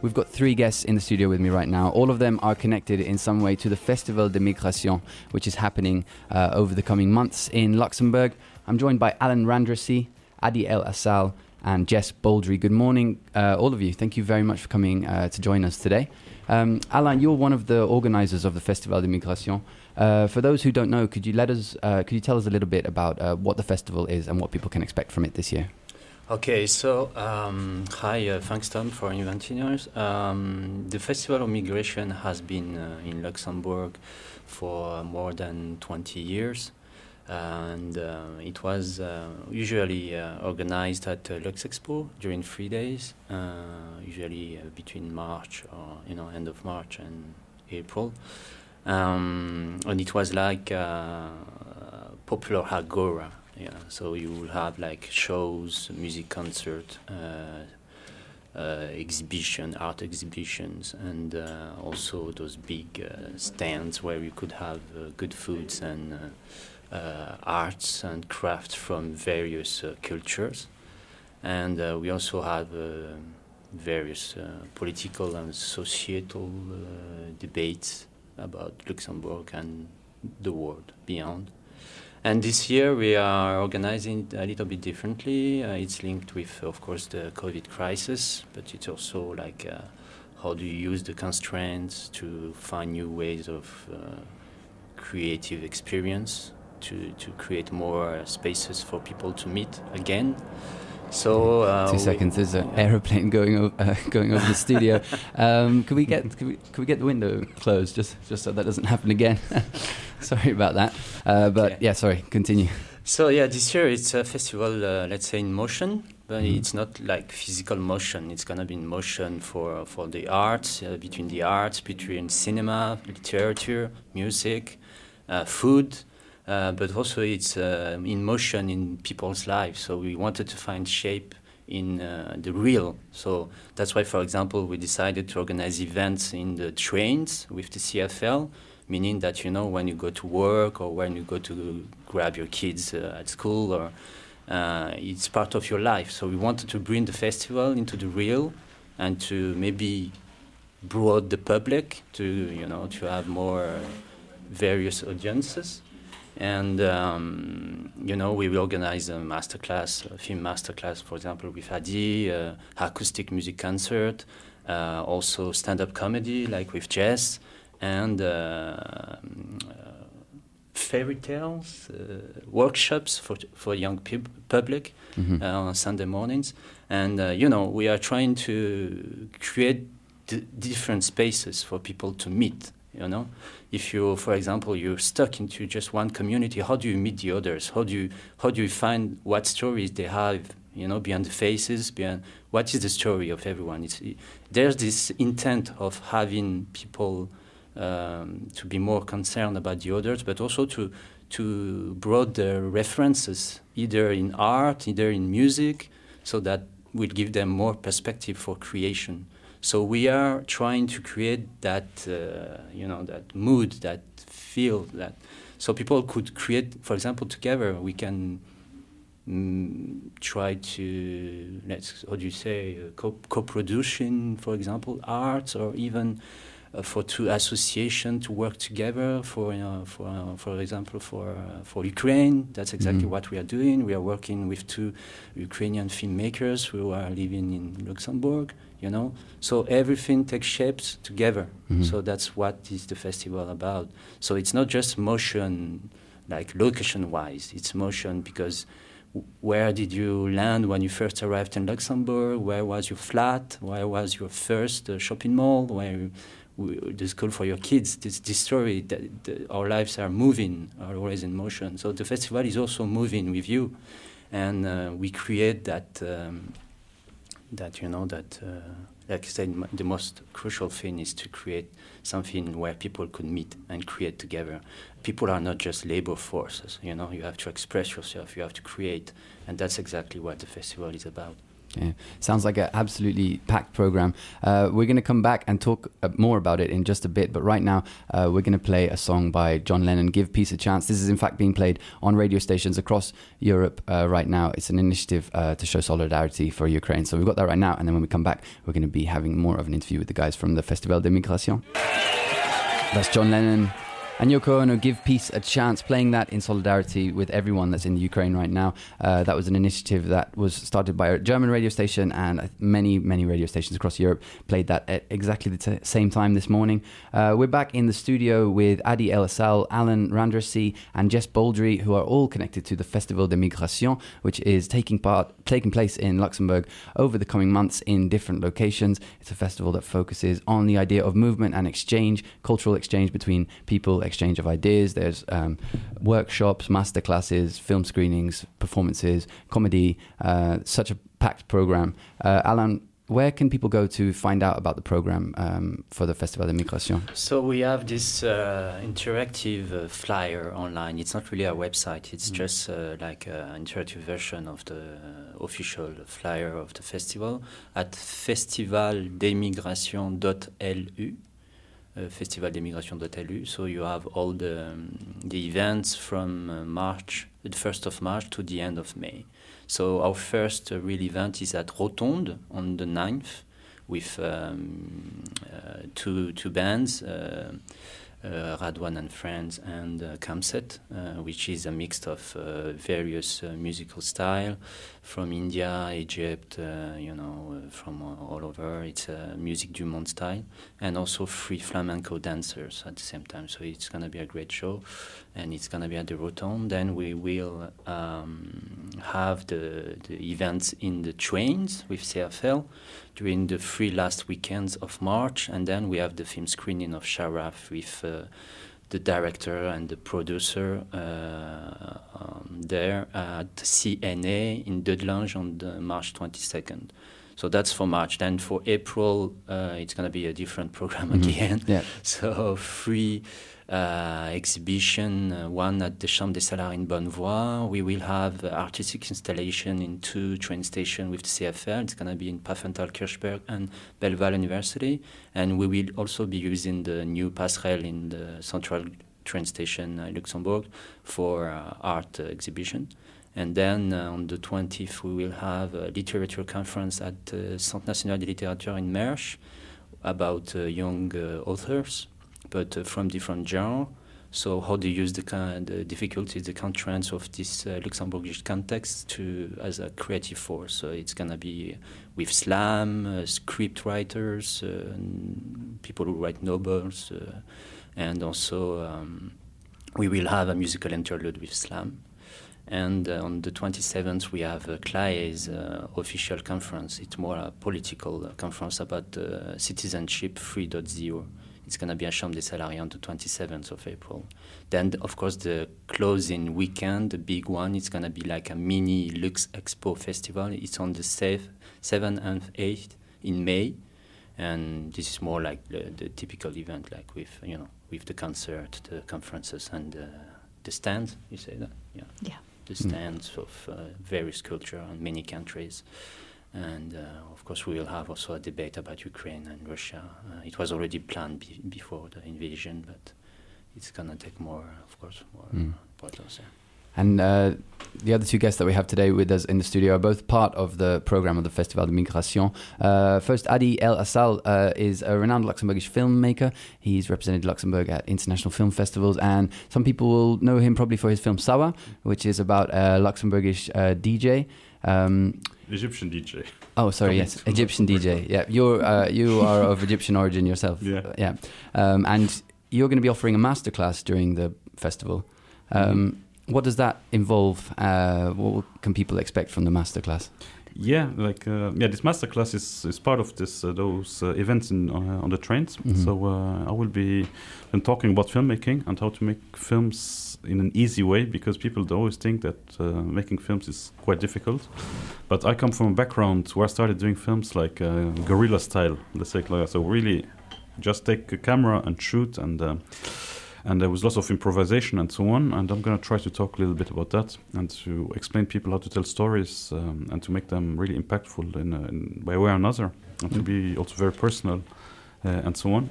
We've got three guests in the studio with me right now. All of them are connected in some way to the Festival de Migration, which is happening uh, over the coming months in Luxembourg. I'm joined by Alan Randrasi, Adi El Assal, and Jess Baldry. Good morning, uh, all of you. Thank you very much for coming uh, to join us today. Um, Alain, you're one of the organizers of the Festival de Migration. Uh, for those who don't know, could you let us, uh, could you tell us a little bit about uh, what the festival is and what people can expect from it this year? Okay, so um, hi, uh, thanks Tom for inviting us. Um, the Festival of Migration has been uh, in Luxembourg for more than 20 years, and uh, it was usually organized at Lux Expo during three days, usually between March or you know end of March and April. Um, and it was like a popular agora. Yeah, so you will have like shows, music concert, uh, uh, exhibition, art exhibitions, and uh, also those big uh, stands where you could have uh, good foods and arts and crafts from various cultures. And we also have various political and societal debates about Luxembourg and the world beyond. And this year we are organizing a little bit differently. Uh, it's linked with, of course, the COVID crisis, but it's also like uh, how do you use the constraints to find new ways of uh, creative experience to, to create more spaces for people to meet again. So uh, two seconds. There's an yeah. aeroplane going over, uh, going over the studio. Um, can we get can we, can we get the window closed just just so that doesn't happen again? sorry about that. Uh, but okay. yeah, sorry. Continue. So yeah, this year it's a festival. Uh, let's say in motion, but mm-hmm. it's not like physical motion. It's gonna be in motion for for the arts, uh, between the arts, between cinema, literature, music, uh, food. Uh, but also it's uh, in motion in people's lives. So we wanted to find shape in uh, the real. So that's why, for example, we decided to organize events in the trains with the CFL, meaning that you know when you go to work or when you go to grab your kids uh, at school, or uh, it's part of your life. So we wanted to bring the festival into the real and to maybe broad the public to you know to have more various audiences and um, you know we organize a masterclass, a film masterclass, for example, with Adi, uh, acoustic music concert, uh, also stand-up comedy like with Jess, and uh, fairy tales uh, workshops for for young pub- public mm-hmm. Uh, on Sunday mornings, and uh, you know we are trying to create d- different spaces for people to meet you know? If you for example you're stuck into just one community how do you meet the others? How do you how do you find what stories they have you know beyond the faces beyond what is the story of everyone? It's, there's this intent of having people um, to be more concerned about the others but also to to broaden references either in art either in music so that will give them more perspective for creation so we are trying to create that, uh, you know, that mood, that feel, that so people could create. For example, together we can mm, try to let's how do you say uh, co- co-production, for example, arts or even for two associations to work together for uh, for uh, for example for uh, for Ukraine that's exactly mm-hmm. what we are doing we are working with two Ukrainian filmmakers who are living in Luxembourg you know so everything takes shapes together mm-hmm. so that's what is the festival about so it's not just motion like location wise it's motion because where did you land when you first arrived in Luxembourg? Where was your flat? Where was your first uh, shopping mall? Where the school for your kids. This, this story that the, our lives are moving, are always in motion. So the festival is also moving with you, and uh, we create that. Um, that you know that, uh, like I said, the most crucial thing is to create something where people could meet and create together. People are not just labor forces. You know, you have to express yourself. You have to create, and that's exactly what the festival is about. Okay, sounds like an absolutely packed program. Uh, we're going to come back and talk uh, more about it in just a bit, but right now uh, we're going to play a song by John Lennon, Give Peace a Chance. This is in fact being played on radio stations across Europe uh, right now. It's an initiative uh, to show solidarity for Ukraine. So we've got that right now, and then when we come back, we're going to be having more of an interview with the guys from the Festival de Migration. That's John Lennon and Yoko Ono give peace a chance, playing that in solidarity with everyone that's in Ukraine right now. Uh, that was an initiative that was started by a German radio station, and many, many radio stations across Europe played that at exactly the t- same time this morning. Uh, we're back in the studio with Adi El Assal, Alan Randrasi, and Jess Baldry, who are all connected to the Festival de Migration, which is taking part taking place in Luxembourg over the coming months in different locations. It's a festival that focuses on the idea of movement and exchange, cultural exchange between people exchange of ideas. There's um, workshops, masterclasses, film screenings, performances, comedy. Uh, such a packed program. Uh, Alan, where can people go to find out about the program um, for the Festival de Migration? So we have this uh, interactive uh, flyer online. It's not really a website. It's mm. just uh, like an interactive version of the official flyer of the festival at festivaldemigration.lu uh, festivaldemigration.lu. So you have all the, um, the events from uh, March, the 1st of March to the end of May. So our first uh, real event is at Rotonde on the 9th with um, two, two bands. Uh, uh, Radwan and Friends and uh, Kamset, uh, which is a mix of various musical style from India, Egypt, you know, from all over. It's a music du monde style, and also free flamenco dancers at the same time. So it's gonna be a great show, and it's gonna be at the Rotonde. Then we will um, have the the events in the trains with CFL during the three last weekends of March, and then we have the film screening of Sharaf with uh, the director and the producer uh, um, there at CNA in Dudelange on the March 22nd. So that's for March. Then for April, uh, it's going to be a different program mm-hmm. again. Yeah. So free uh, exhibition, uh, one at the Chambre des Salariés in Bonnevoie. We will have artistic installation in two train stations with CFL. It's going to be in Pfaffenthal Kirchberg and Belval University. And we will also be using the new passerelle in the central train station uh, Luxembourg for uh, art uh, exhibition. And then uh, on the 20th, we will have a literature conference at the Centre National de Littérature in Mersch about young authors but uh, from different genres. So how do you use the, kind, the difficulties, the constraints of this uh, Luxembourgish context to as a creative force. So it's gonna be with slam, uh, script writers, uh, people who write novels, uh, and also um, we will have a musical interlude with slam. And uh, on the 27th, we have uh, CLAE's uh, official conference. It's more a political conference about citizenship 3.0 it's going to be a Chambre des Salariés on the 27th of April. Then, of course, the closing weekend, the big one, it's going to be like a mini Lux Expo festival. It's on the 7th and 8th in May. And this is more like the, the, typical event, like with, you know, with the concert, the conferences, and uh, the stands. You say that? Yeah. Yeah. The stands mm. of uh, various culture and many countries. And uh, of course, we will have also a debate about Ukraine and Russia. Uh, it was already planned be before the invasion, but it's going to take more, of course, more mm. importance. Yeah. And uh, the other two guests that we have today with us in the studio are both part of the program of the Festival de Migration. Uh, first, Adi El Assal uh, is a renowned Luxembourgish filmmaker. He's represented Luxembourg at international film festivals, and some people will know him probably for his film Sawa, which is about a Luxembourgish uh, DJ. Um, Egyptian DJ. Oh, sorry. yes, Egyptian DJ. Yeah, you're uh, you are of Egyptian origin yourself. Yeah. Yeah. Um, and you're going to be offering a masterclass during the festival. Um, mm-hmm. What does that involve? Uh, what can people expect from the masterclass? Yeah, like uh, yeah, this masterclass is, is part of this uh, those uh, events in uh, on the trains. Mm-hmm. So uh, I will be talking about filmmaking and how to make films in an easy way because people always think that uh, making films is quite difficult. But I come from a background where I started doing films like guerrilla style, let's say, like, so really just take a camera and shoot and and there was lots of improvisation and so on. And I'm going to try to talk a little bit about that and to explain people how to tell stories um, and to make them really impactful in, uh, in by way or another, and to be also very personal uh, and so on.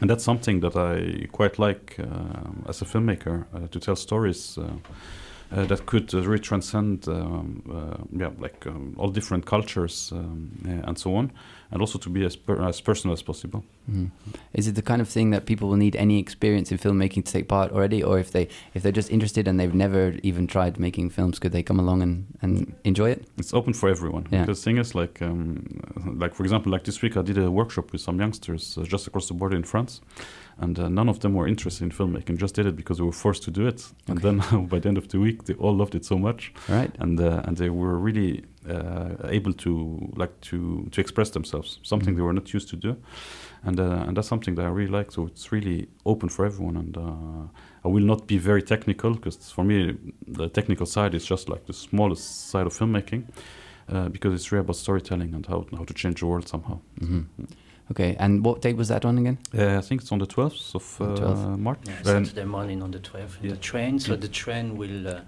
And that's something that I quite like uh, as a filmmaker uh, to tell stories. Uh, uh, that could uh, really transcend, um, uh, yeah, like um, all different cultures um, and so on, and also to be as, per as personal as possible. Mm. Is it the kind of thing that people will need any experience in filmmaking to take part already, or if they if they're just interested and they've never even tried making films, could they come along and, and enjoy it? It's open for everyone. Yeah. Because the thing is, like, um, like for example, like this week I did a workshop with some youngsters uh, just across the border in France and uh, none of them were interested in filmmaking just did it because they were forced to do it and Okay. then by the end of the week they all loved it so much Right. and uh, and they were really uh, able to like to to express themselves something Mhm. they were not used to do and uh, and that's something that I really like so it's really open for everyone and uh, I will not be very technical because for me the technical side is just like the smallest side of filmmaking uh, because it's really about storytelling and how how to change the world somehow hmm Okay, and what date was that on again? uh, I think it's on the 12th of the uh, 12th. March Yeah, Saturday morning on the 12th, Yeah. the train. So Yeah. the train will uh,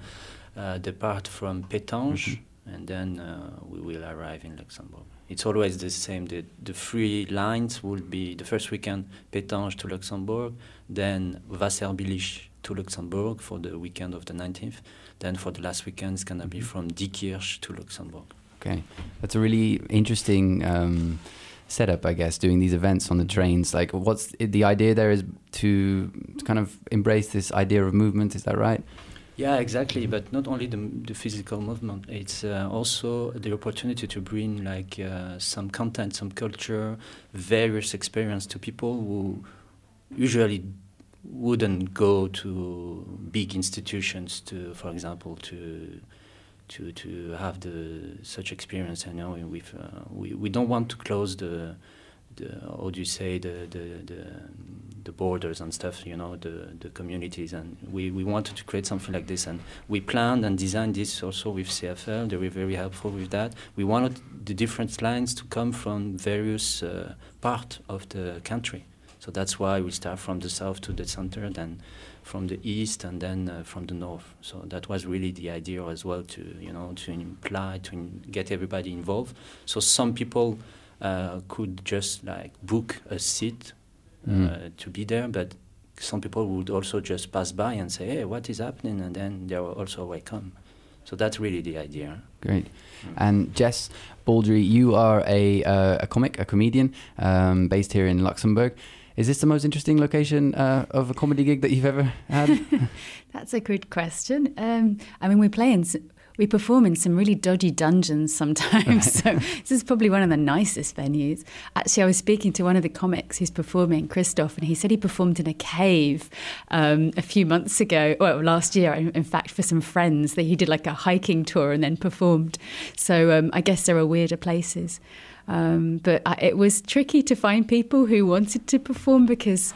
uh, depart from Pétange, Mhm. and then uh, we will arrive in Luxembourg. It's always the same. The, the three lines will be the first weekend Pétange to Luxembourg, then Wasserbillig to Luxembourg for the weekend of the 19th. Then for the last weekend, it's gonna be Mhm. from Diekirch to Luxembourg. Okay, that's a really interesting um, setup, I guess. Doing these events on the trains, like, what's the idea? There is to, to kind of embrace this idea of movement. Is that right? Yeah, exactly. But not only the, the physical movement, it's uh, also the opportunity to bring like uh, some content, some culture, various experience to people who usually wouldn't go to big institutions to, for example, to to to have the such experience. You know, with uh, we we don't want to close the the how do you say the the the, the borders and stuff. You know, the the communities, and we we wanted to create something like this, and we planned and designed this also with CFL. They were very helpful with that. We wanted the different lines to come from various uh, part of the country. So that's why we start from the south to the center, then from the east, and then uh, from the north. So that was really the idea as well to you know to imply to get everybody involved. So some people uh, could just like book a seat Mm. to be there, but some people would also just pass by and say, "Hey, what is happening?" And then they were also welcome. So that's really the idea. Great. Mm. And Jess Baldry, you are a, uh, a comic, a comedian, um, based here in Luxembourg. Is this the most interesting location uh, of a comedy gig that you've ever had? That's a good question. Um, I mean, we play in, s- we perform in some really dodgy dungeons sometimes. so this is probably one of the nicest venues. Actually, I was speaking to one of the comics who's performing, Christoph, and he said he performed in a cave um, a few months ago. Well, last year, in, fact, for some friends. That he did like a hiking tour and then performed. So um, I guess there are weirder places. Um, but I, it was tricky to find people who wanted to perform because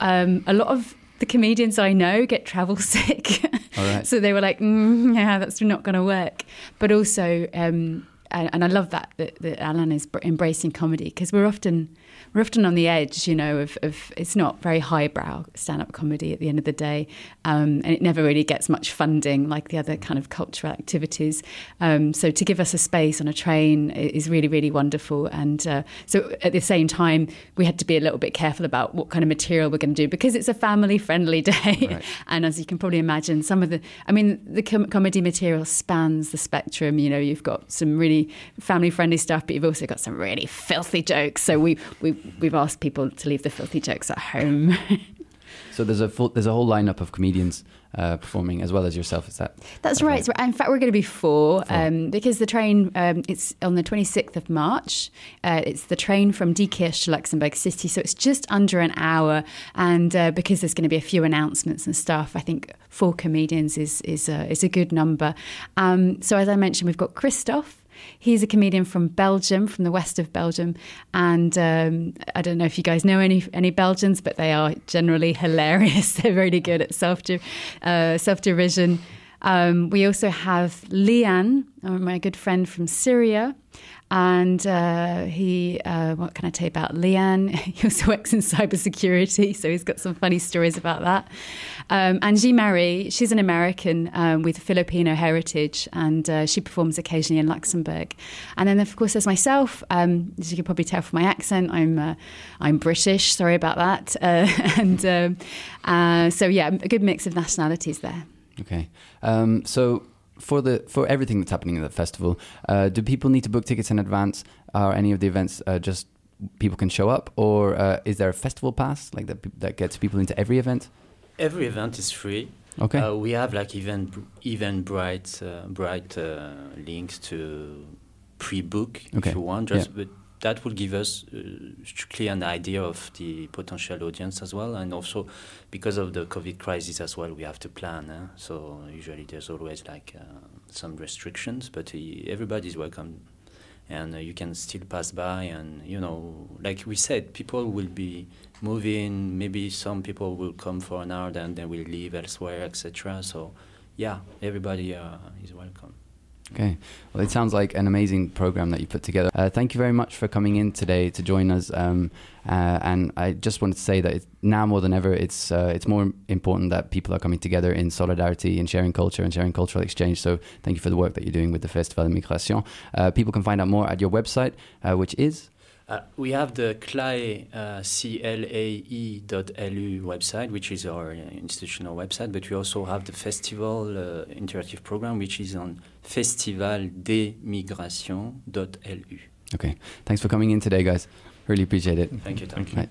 um, a lot of the comedians I know get travel sick. All right. so they were like, mm, yeah, that's not going to work. But also, um, and, and I love that, that that Alan is br- embracing comedy because we're often we're often on the edge, you know, of, of it's not very highbrow stand up comedy at the end of the day, um, and it never really gets much funding like the other kind of cultural activities. Um, so to give us a space on a train is really really wonderful. And uh, so at the same time, we had to be a little bit careful about what kind of material we're going to do because it's a family friendly day. Right. And as you can probably imagine, some of the, I mean, the com- comedy material spans the spectrum. You know, you've got some really family friendly stuff, but you've also got some really filthy jokes. So we, we, we've asked people to leave the filthy jokes at home. so there's a full, there's a whole lineup of comedians uh, performing as well as yourself. Is that? That's Okay. right. So, in fact, we're going to be four, Four. Um, because the train, um, it's on the 26th of March. Uh, it's the train from Diekirch to Luxembourg City. So it's just under an hour. And uh, because there's going to be a few announcements and stuff, I think four comedians is, is, a, is a good number. Um, so as I mentioned, we've got Christoph. He's a comedian from Belgium, from the west of Belgium, and um, I don't know if you guys know any any Belgians, but they are generally hilarious. They're really good at self uh, self derision. Um, we also have Leanne, uh, my good friend from Syria, And uh, he, uh, what can I tell you about Leanne? he also works in cybersecurity, so he's got some funny stories about that. Um, Jean Marie, she's an American um, with Filipino heritage, and uh, she performs occasionally in Luxembourg. And then, of course, there's myself. Um, as you can probably tell from my accent, I'm uh, I'm British. Sorry about that. Uh, and um, so, yeah, a good mix of nationalities there. Okay. Um, so for the for everything that's happening at the festival, uh, do people need to book tickets in advance? Are any of the events uh, just people can show up, or uh, is there a festival pass like that that gets people into every event? Every event is free. Okay. Uh, we have like even Eventbrite uh, bright uh, links to pre-book Okay. if you want. Yeah. Just but that will give us uh, an idea of the potential audience as well, and also because of the COVID crisis as well, we have to plan. eh? So usually there's always like uh, some restrictions, but uh, everybody's welcome. And uh, you can still pass by, and you know, like we said, people will be moving. Maybe some people will come for an hour, then they will leave elsewhere, etc. So, yeah, everybody uh, is welcome. Okay. Well, it sounds like an amazing program that you put together. Uh, thank you very much for coming in today to join us. Um, uh, and I just wanted to say that now more than ever, it's uh, it's more important that people are coming together in solidarity and sharing culture and sharing cultural exchange. So thank you for the work that you're doing with the Festival de Migration. Uh, people can find out more at your website, uh, which is Uh, we have the CLAE, uh, C-L-A-E dot L-U website, which is our uh, institutional website, but we also have the festival uh, interactive program, which is on festivaldemigration.lu. okay. Thanks for coming in today, guys. Really appreciate it. Thank you, Tom. Thank you. Right.